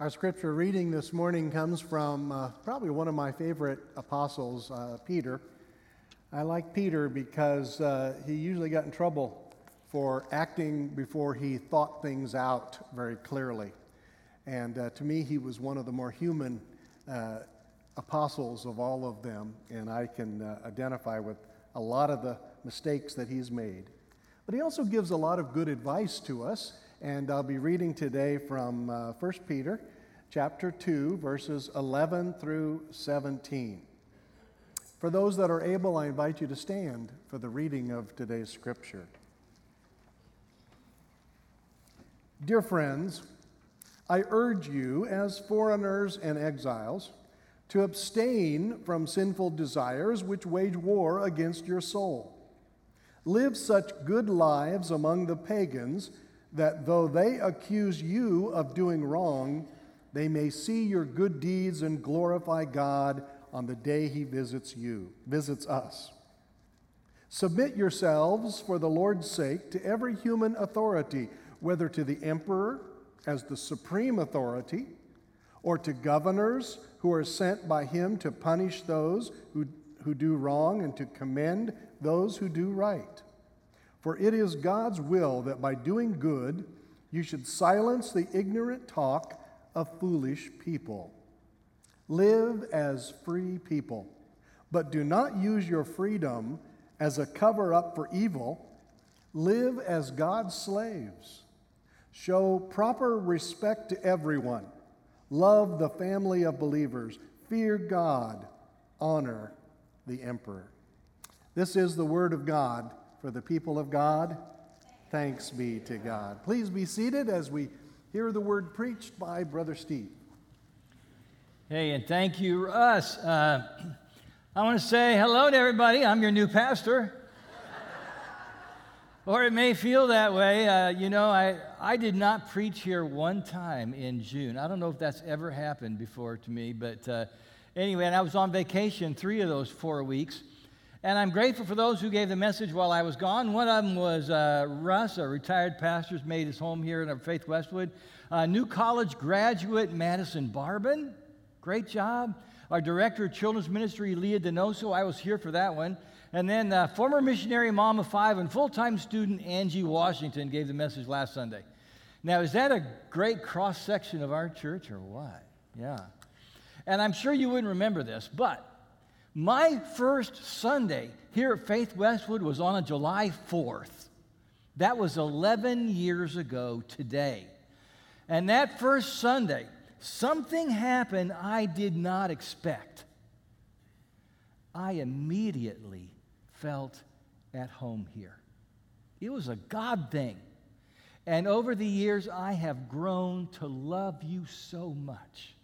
Our scripture reading this morning comes from uh, probably one of my favorite apostles, uh, Peter. I like Peter because uh, he usually got in trouble for acting before he thought things out very clearly. And uh, to me, he was one of the more human uh, apostles of all of them, and I can uh, identify with a lot of the mistakes that he's made. But he also gives a lot of good advice to us, and I'll be reading today from uh, 1 Peter chapter 2, verses 11 through 17. For those that are able, I invite you to stand for the reading of today's scripture. Dear friends, I urge you, as foreigners and exiles, to abstain from sinful desires which wage war against your soul. Live such good lives among the pagans that though they accuse you of doing wrong, they may see your good deeds and glorify God on the day he visits you, visits us. Submit yourselves for the Lord's sake to every human authority, whether to the emperor as the supreme authority, or to governors who are sent by him to punish those who, who do wrong and to commend those who do right. For it is God's will that by doing good you should silence the ignorant talk of foolish people. Live as free people, but do not use your freedom as a cover up for evil. Live as God's slaves. Show proper respect to everyone. Love the family of believers. Fear God. Honor the emperor. This is the word of God for the people of God. Thanks be to God. Please be seated as we hear the word preached by Brother Steve. Hey, and thank you, Russ. Uh, I want to say hello to everybody. I'm your new pastor. or it may feel that way. Uh, you know, I, I did not preach here one time in June. I don't know if that's ever happened before to me, but uh, anyway, and I was on vacation three of those four weeks. And I'm grateful for those who gave the message while I was gone. One of them was uh, Russ, a retired pastor, who's made his home here in Faith Westwood. Uh, new college graduate Madison Barbin. Great job. Our director of children's ministry, Leah Donoso, I was here for that one. And then uh, former missionary mom of five and full time student Angie Washington gave the message last Sunday. Now, is that a great cross section of our church or what? Yeah. And I'm sure you wouldn't remember this, but my first Sunday here at Faith Westwood was on a July 4th. That was 11 years ago today. And that first Sunday, something happened I did not expect. I immediately felt at home here. It was a God thing. And over the years, I have grown to love you so much.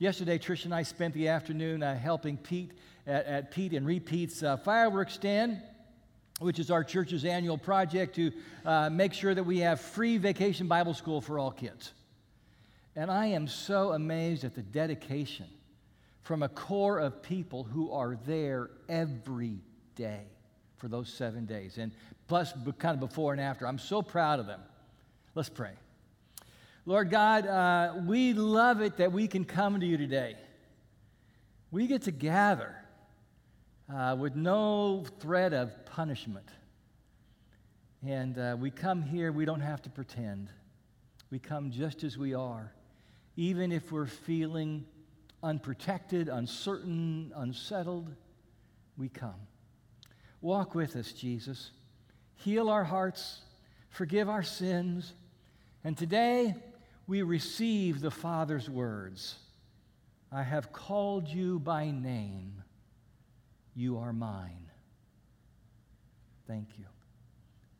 Yesterday, Trish and I spent the afternoon uh, helping Pete at, at, Pete and Repeat's uh, fireworks stand, which is our church's annual project to uh, make sure that we have free vacation Bible school for all kids. And I am so amazed at the dedication from a core of people who are there every day for those seven days. And plus, kind of before and after. I'm so proud of them. Let's pray. Lord God, uh, we love it that we can come to you today. We get to gather uh, with no threat of punishment. And uh, we come here, we don't have to pretend. We come just as we are even if we're feeling unprotected, uncertain, unsettled, we come. Walk with us, Jesus. Heal our hearts, forgive our sins. And today we receive the Father's words I have called you by name. You are mine. Thank you.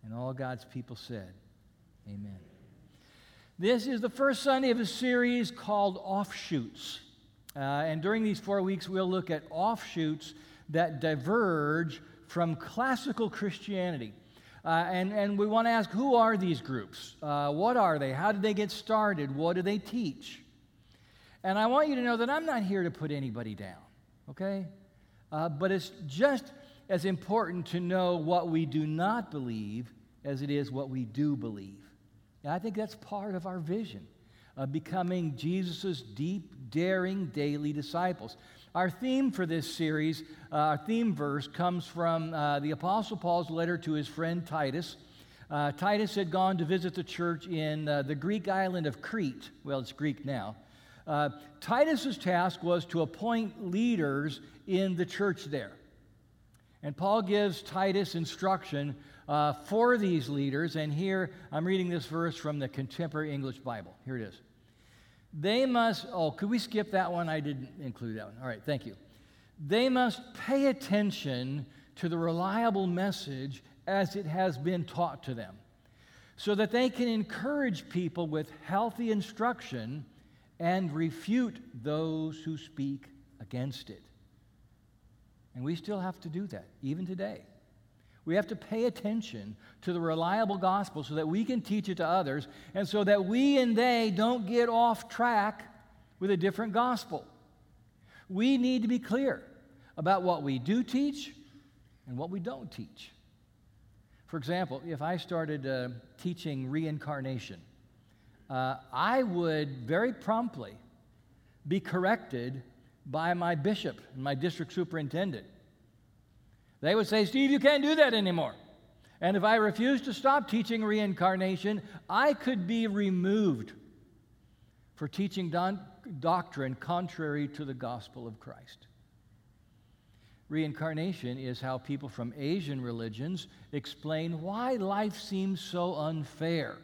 And all God's people said, Amen. This is the first Sunday of a series called Offshoots. Uh, and during these four weeks, we'll look at offshoots that diverge from classical Christianity. Uh, and, and we want to ask who are these groups? Uh, what are they? How did they get started? What do they teach? And I want you to know that I'm not here to put anybody down, okay? Uh, but it's just as important to know what we do not believe as it is what we do believe. And I think that's part of our vision of becoming Jesus' deep, daring, daily disciples. Our theme for this series, uh, our theme verse, comes from uh, the Apostle Paul's letter to his friend Titus. Uh, Titus had gone to visit the church in uh, the Greek island of Crete. Well, it's Greek now. Uh, Titus's task was to appoint leaders in the church there. And Paul gives Titus instruction uh, for these leaders. And here I'm reading this verse from the Contemporary English Bible. Here it is. They must, oh, could we skip that one? I didn't include that one. All right, thank you. They must pay attention to the reliable message as it has been taught to them, so that they can encourage people with healthy instruction and refute those who speak against it. And we still have to do that, even today. We have to pay attention to the reliable gospel so that we can teach it to others and so that we and they don't get off track with a different gospel. We need to be clear about what we do teach and what we don't teach. For example, if I started uh, teaching reincarnation, uh, I would very promptly be corrected by my bishop and my district superintendent. They would say, Steve, you can't do that anymore. And if I refused to stop teaching reincarnation, I could be removed for teaching don- doctrine contrary to the gospel of Christ. Reincarnation is how people from Asian religions explain why life seems so unfair.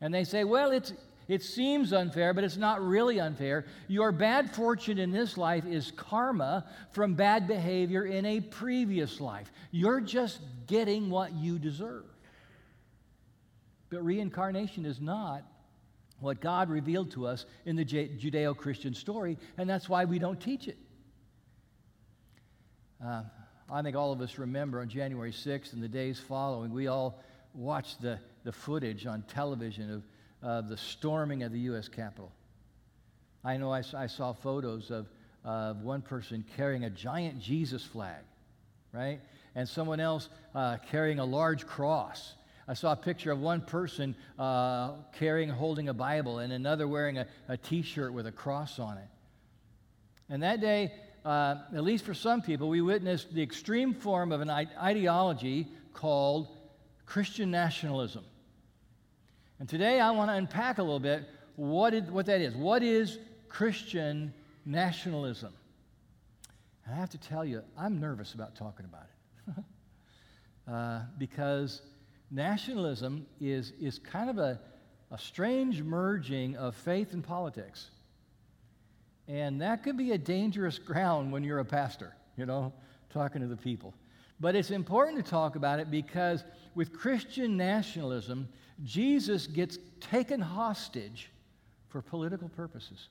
And they say, well, it's, it seems unfair, but it's not really unfair. Your bad fortune in this life is karma from bad behavior in a previous life. You're just getting what you deserve. But reincarnation is not what God revealed to us in the Judeo Christian story, and that's why we don't teach it. Uh, I think all of us remember on January 6th and the days following, we all watched the, the footage on television of uh, the storming of the U.S. Capitol. I know I, I saw photos of, of one person carrying a giant Jesus flag, right? And someone else uh, carrying a large cross. I saw a picture of one person uh, carrying, holding a Bible, and another wearing a a t-shirt with a cross on it. And that day, uh, at least for some people, we witnessed the extreme form of an ideology called Christian nationalism. And today I want to unpack a little bit what, it, what that is. What is Christian nationalism? And I have to tell you, I'm nervous about talking about it. uh, because nationalism is, is kind of a, a strange merging of faith and politics. And that can be a dangerous ground when you're a pastor, you know, talking to the people. But it's important to talk about it because with Christian nationalism, Jesus gets taken hostage for political purposes.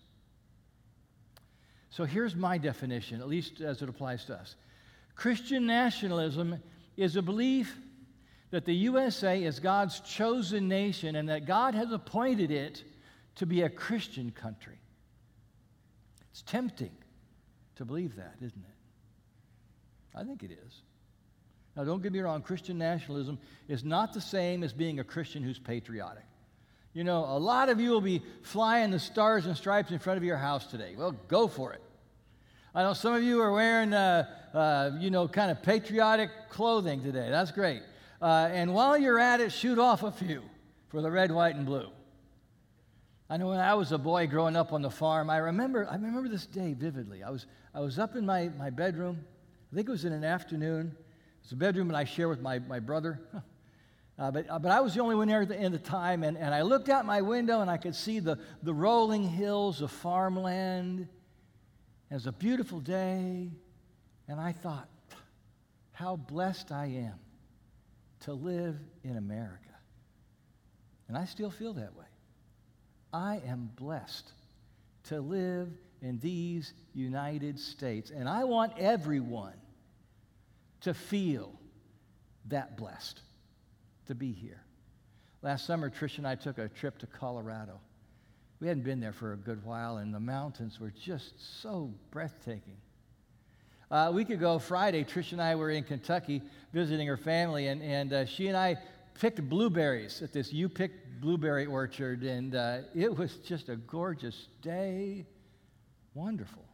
So here's my definition, at least as it applies to us Christian nationalism is a belief that the USA is God's chosen nation and that God has appointed it to be a Christian country. It's tempting to believe that, isn't it? I think it is. Now, don't get me wrong, Christian nationalism is not the same as being a Christian who's patriotic. You know, a lot of you will be flying the stars and stripes in front of your house today. Well, go for it. I know some of you are wearing, uh, uh, you know, kind of patriotic clothing today. That's great. Uh, and while you're at it, shoot off a few for the red, white, and blue. I know when I was a boy growing up on the farm, I remember, I remember this day vividly. I was, I was up in my, my bedroom. I think it was in an afternoon. It's a bedroom that I share with my, my brother. Uh, but, uh, but I was the only one there at the, in the time, and, and I looked out my window and I could see the, the rolling hills of farmland. It was a beautiful day, and I thought, how blessed I am to live in America. And I still feel that way. I am blessed to live in these United States, and I want everyone to feel that blessed to be here. Last summer, Trish and I took a trip to Colorado. We hadn't been there for a good while, and the mountains were just so breathtaking. Uh, a week ago, Friday, Trish and I were in Kentucky visiting her family, and, and uh, she and I picked blueberries at this You Pick blueberry orchard, and uh, it was just a gorgeous day. Wonderful.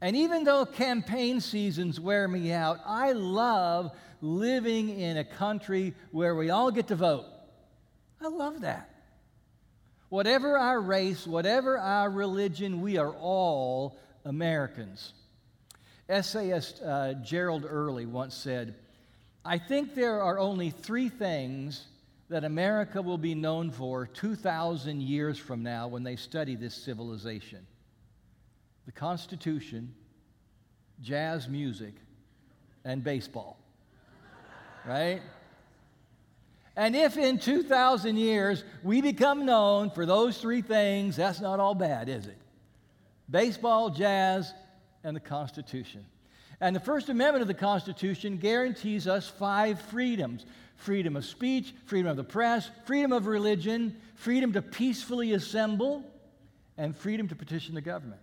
And even though campaign seasons wear me out, I love living in a country where we all get to vote. I love that. Whatever our race, whatever our religion, we are all Americans. Essayist uh, Gerald Early once said, I think there are only three things that America will be known for 2,000 years from now when they study this civilization the Constitution, jazz music, and baseball. right? And if in 2,000 years we become known for those three things, that's not all bad, is it? Baseball, jazz, and the Constitution. And the First Amendment of the Constitution guarantees us five freedoms freedom of speech, freedom of the press, freedom of religion, freedom to peacefully assemble, and freedom to petition the government.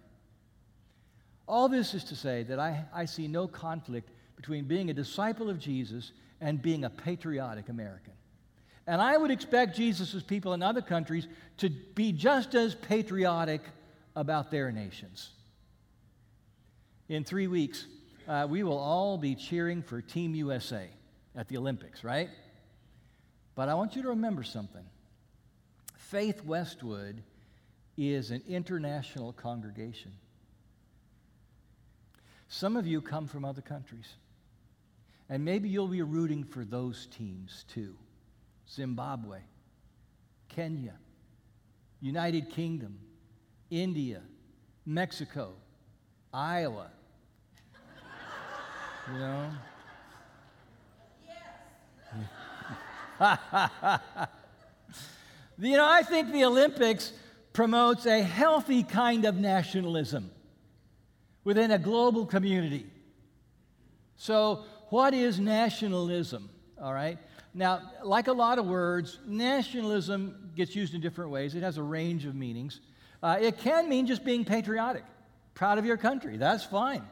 All this is to say that I, I see no conflict between being a disciple of Jesus and being a patriotic American. And I would expect Jesus' people in other countries to be just as patriotic about their nations. In three weeks, uh, we will all be cheering for Team USA at the Olympics, right? But I want you to remember something Faith Westwood is an international congregation. Some of you come from other countries, and maybe you'll be rooting for those teams too. Zimbabwe, Kenya, United Kingdom, India, Mexico, Iowa. You know? you know, I think the Olympics promotes a healthy kind of nationalism within a global community. So, what is nationalism? All right. Now, like a lot of words, nationalism gets used in different ways. It has a range of meanings. Uh, it can mean just being patriotic, proud of your country. That's fine.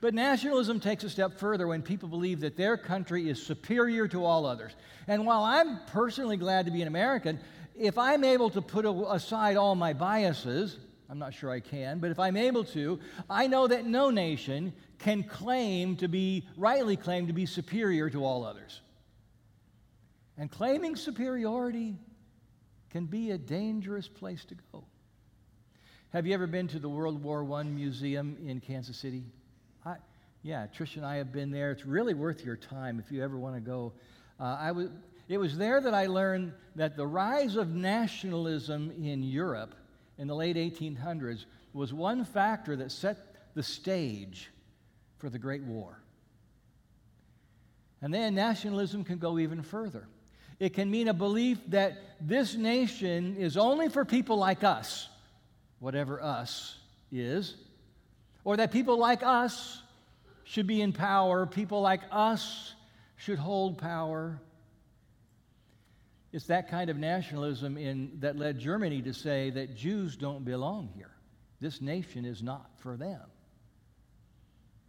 But nationalism takes a step further when people believe that their country is superior to all others. And while I'm personally glad to be an American, if I'm able to put aside all my biases, I'm not sure I can, but if I'm able to, I know that no nation can claim to be, rightly claim to be superior to all others. And claiming superiority can be a dangerous place to go. Have you ever been to the World War I Museum in Kansas City? I, yeah, Trish and I have been there. It's really worth your time if you ever want to go. Uh, I was, it was there that I learned that the rise of nationalism in Europe in the late 1800s was one factor that set the stage for the Great War. And then nationalism can go even further. It can mean a belief that this nation is only for people like us, whatever us is, or that people like us should be in power, people like us should hold power. It's that kind of nationalism in, that led Germany to say that Jews don't belong here. This nation is not for them.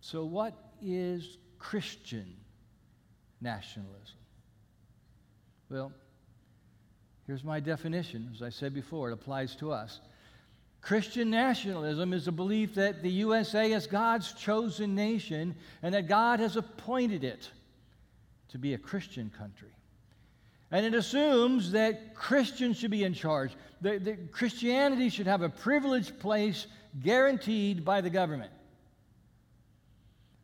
So, what is Christian nationalism? Well, here's my definition. As I said before, it applies to us. Christian nationalism is a belief that the USA is God's chosen nation and that God has appointed it to be a Christian country. And it assumes that Christians should be in charge, that, that Christianity should have a privileged place guaranteed by the government.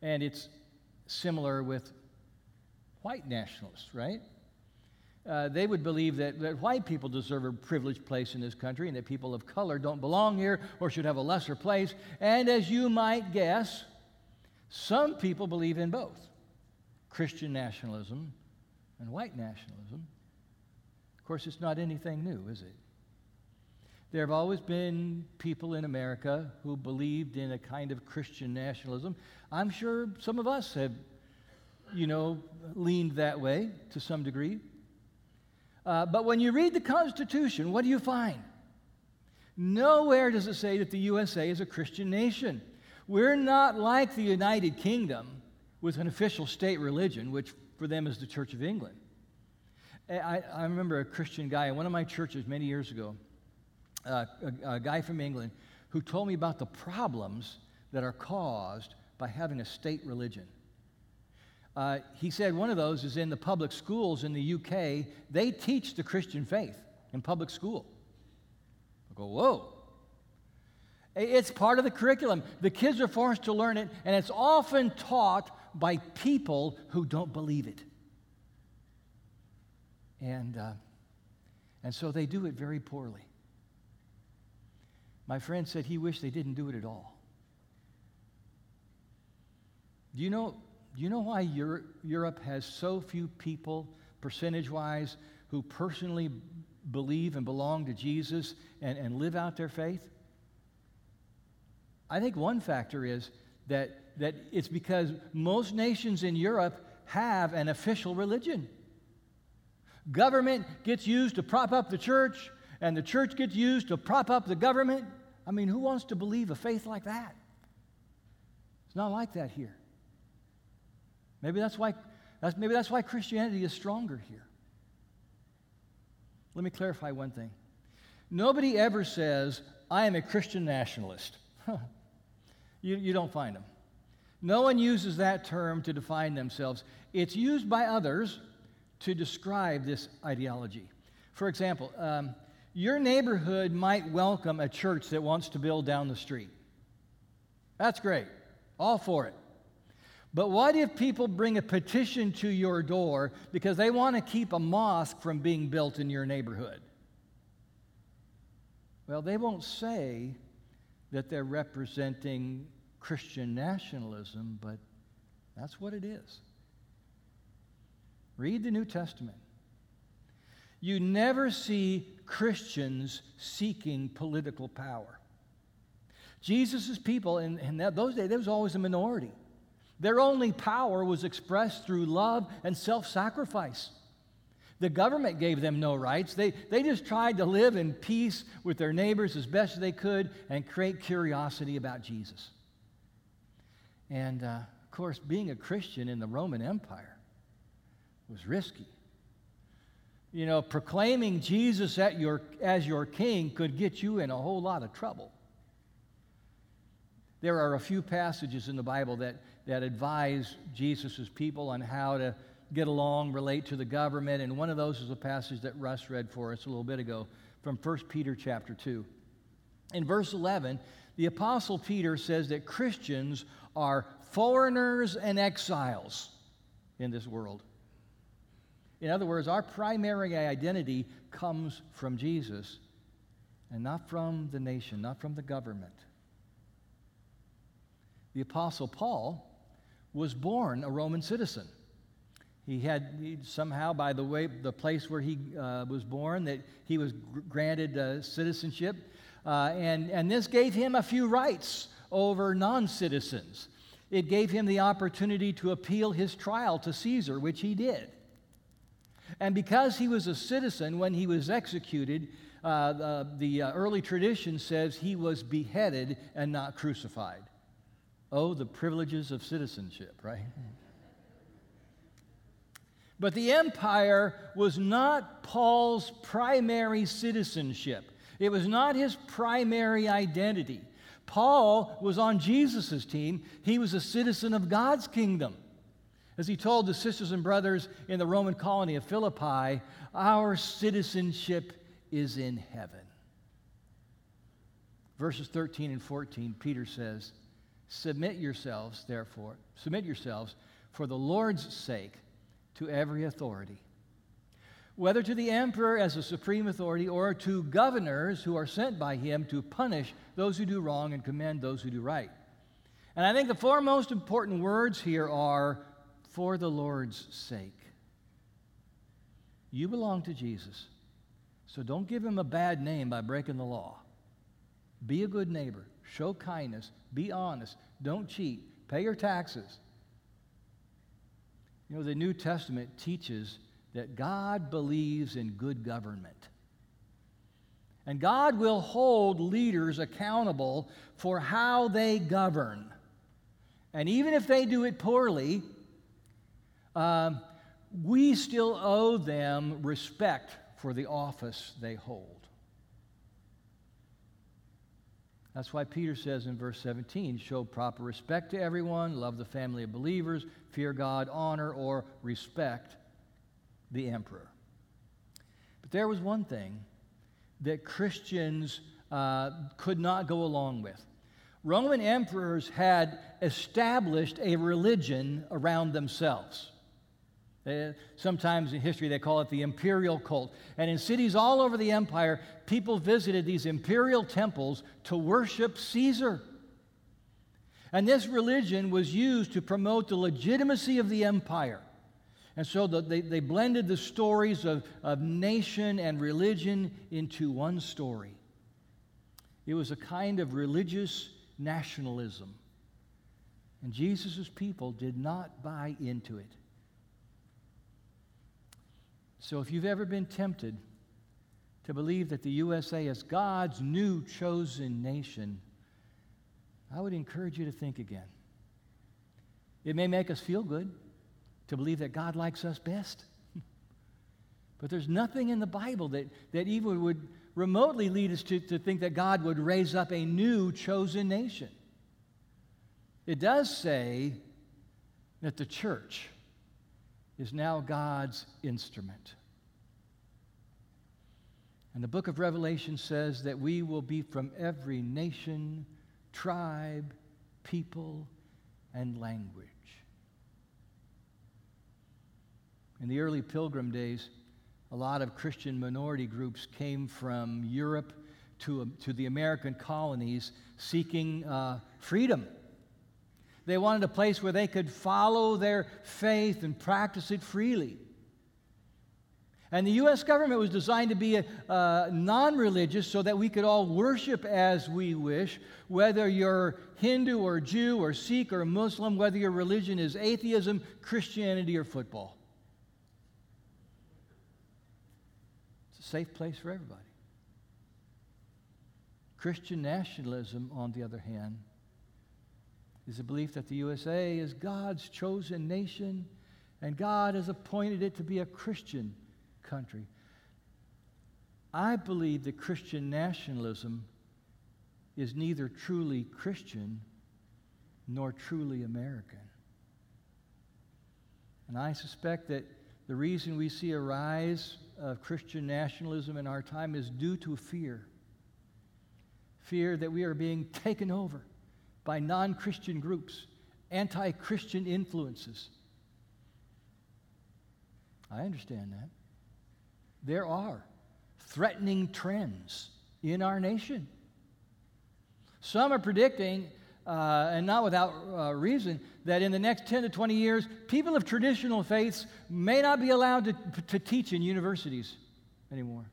And it's similar with white nationalists, right? Uh, they would believe that, that white people deserve a privileged place in this country and that people of color don't belong here or should have a lesser place. And as you might guess, some people believe in both Christian nationalism and white nationalism. Of course, it's not anything new, is it? There have always been people in America who believed in a kind of Christian nationalism. I'm sure some of us have, you know, leaned that way to some degree. Uh, but when you read the Constitution, what do you find? Nowhere does it say that the USA is a Christian nation. We're not like the United Kingdom with an official state religion, which for them is the Church of England. I, I remember a Christian guy in one of my churches many years ago, uh, a, a guy from England, who told me about the problems that are caused by having a state religion. Uh, he said one of those is in the public schools in the UK, they teach the Christian faith in public school. I go, whoa. It's part of the curriculum. The kids are forced to learn it, and it's often taught by people who don't believe it. And, uh, and so they do it very poorly. My friend said he wished they didn't do it at all. Do you know, do you know why Europe has so few people, percentage wise, who personally believe and belong to Jesus and, and live out their faith? I think one factor is that, that it's because most nations in Europe have an official religion. Government gets used to prop up the church, and the church gets used to prop up the government. I mean, who wants to believe a faith like that? It's not like that here. Maybe that's why, that's, maybe that's why Christianity is stronger here. Let me clarify one thing. Nobody ever says, I am a Christian nationalist. you, you don't find them. No one uses that term to define themselves. It's used by others to describe this ideology. For example, um, your neighborhood might welcome a church that wants to build down the street. That's great. All for it. But what if people bring a petition to your door because they want to keep a mosque from being built in your neighborhood? Well, they won't say that they're representing Christian nationalism, but that's what it is. Read the New Testament. You never see Christians seeking political power. Jesus' people in, in that, those days, there was always a minority. Their only power was expressed through love and self sacrifice. The government gave them no rights. They, they just tried to live in peace with their neighbors as best they could and create curiosity about Jesus. And uh, of course, being a Christian in the Roman Empire was risky. You know, proclaiming Jesus your, as your king could get you in a whole lot of trouble. There are a few passages in the Bible that, that advise Jesus' people on how to get along, relate to the government, and one of those is a passage that Russ read for us a little bit ago from 1 Peter chapter 2. In verse 11, the Apostle Peter says that Christians are foreigners and exiles in this world. In other words, our primary identity comes from Jesus and not from the nation, not from the government. The Apostle Paul was born a Roman citizen. He had somehow, by the way, the place where he uh, was born, that he was gr- granted uh, citizenship. Uh, and, and this gave him a few rights over non citizens. It gave him the opportunity to appeal his trial to Caesar, which he did. And because he was a citizen, when he was executed, uh, the, the uh, early tradition says he was beheaded and not crucified. Oh, the privileges of citizenship, right? But the empire was not Paul's primary citizenship. It was not his primary identity. Paul was on Jesus' team. He was a citizen of God's kingdom. As he told the sisters and brothers in the Roman colony of Philippi, our citizenship is in heaven. Verses 13 and 14, Peter says, Submit yourselves, therefore, submit yourselves for the Lord's sake to every authority, whether to the emperor as a supreme authority or to governors who are sent by him to punish those who do wrong and commend those who do right. And I think the four most important words here are for the Lord's sake. You belong to Jesus. So don't give him a bad name by breaking the law. Be a good neighbor. Show kindness. Be honest. Don't cheat. Pay your taxes. You know, the New Testament teaches that God believes in good government. And God will hold leaders accountable for how they govern. And even if they do it poorly, um, we still owe them respect for the office they hold. That's why Peter says in verse 17 show proper respect to everyone, love the family of believers, fear God, honor, or respect the emperor. But there was one thing that Christians uh, could not go along with. Roman emperors had established a religion around themselves. Sometimes in history they call it the imperial cult. And in cities all over the empire, people visited these imperial temples to worship Caesar. And this religion was used to promote the legitimacy of the empire. And so the, they, they blended the stories of, of nation and religion into one story. It was a kind of religious nationalism. And Jesus' people did not buy into it. So if you've ever been tempted to believe that the USA is God's new chosen nation, I would encourage you to think again. It may make us feel good to believe that God likes us best. but there's nothing in the Bible that, that even would remotely lead us to, to think that God would raise up a new chosen nation. It does say that the church is now God's instrument. And the book of Revelation says that we will be from every nation, tribe, people, and language. In the early pilgrim days, a lot of Christian minority groups came from Europe to, to the American colonies seeking uh, freedom they wanted a place where they could follow their faith and practice it freely. And the U.S. government was designed to be uh, non religious so that we could all worship as we wish, whether you're Hindu or Jew or Sikh or Muslim, whether your religion is atheism, Christianity, or football. It's a safe place for everybody. Christian nationalism, on the other hand, is a belief that the USA is God's chosen nation and God has appointed it to be a Christian country. I believe that Christian nationalism is neither truly Christian nor truly American. And I suspect that the reason we see a rise of Christian nationalism in our time is due to fear fear that we are being taken over by non Christian groups, anti Christian influences. I understand that. There are threatening trends in our nation. Some are predicting, uh, and not without uh, reason, that in the next 10 to 20 years, people of traditional faiths may not be allowed to, to teach in universities anymore.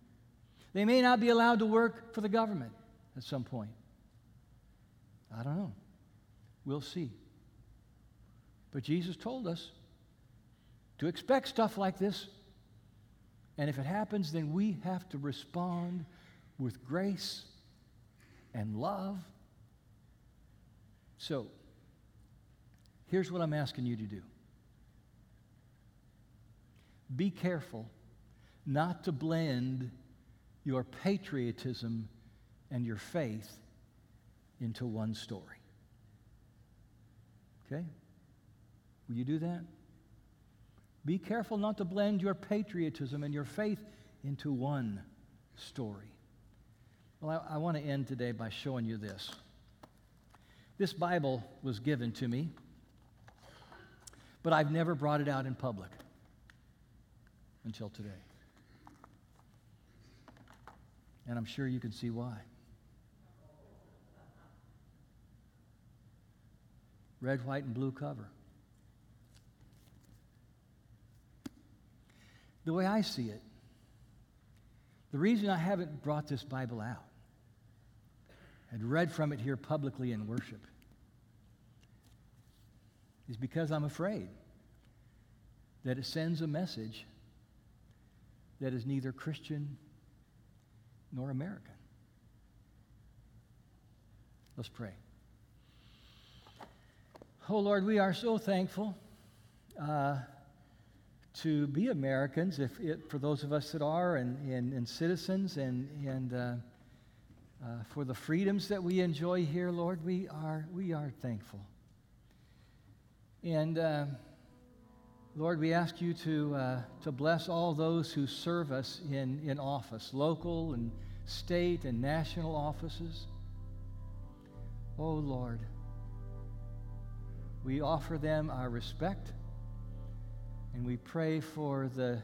They may not be allowed to work for the government at some point. I don't know. We'll see. But Jesus told us to expect stuff like this. And if it happens, then we have to respond with grace and love. So, here's what I'm asking you to do be careful not to blend your patriotism and your faith into one story. Okay? Will you do that? Be careful not to blend your patriotism and your faith into one story. Well, I, I want to end today by showing you this. This Bible was given to me, but I've never brought it out in public until today. And I'm sure you can see why. red, white, and blue cover. The way I see it, the reason I haven't brought this Bible out and read from it here publicly in worship is because I'm afraid that it sends a message that is neither Christian nor American. Let's pray. Oh Lord, we are so thankful uh, to be Americans, if for those of us that are, and, and, and citizens, and, and uh, uh, for the freedoms that we enjoy here, Lord, we are, we are thankful. And uh, Lord, we ask you to, uh, to bless all those who serve us in, in office, local and state and national offices. Oh, Lord, we offer them our respect and we pray for the,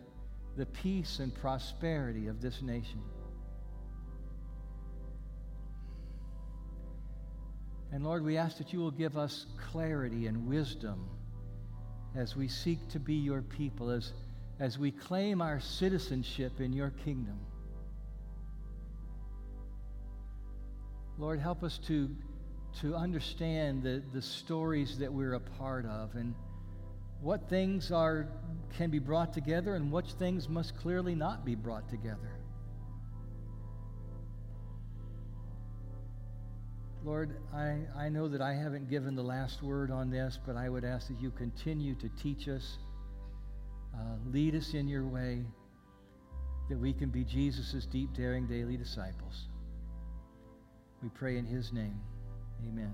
the peace and prosperity of this nation. And Lord, we ask that you will give us clarity and wisdom as we seek to be your people, as, as we claim our citizenship in your kingdom. Lord, help us to, to understand the, the stories that we're a part of and what things are, can be brought together and which things must clearly not be brought together. Lord, I, I know that I haven't given the last word on this, but I would ask that you continue to teach us, uh, lead us in your way, that we can be Jesus' deep, daring, daily disciples. We pray in his name. Amen.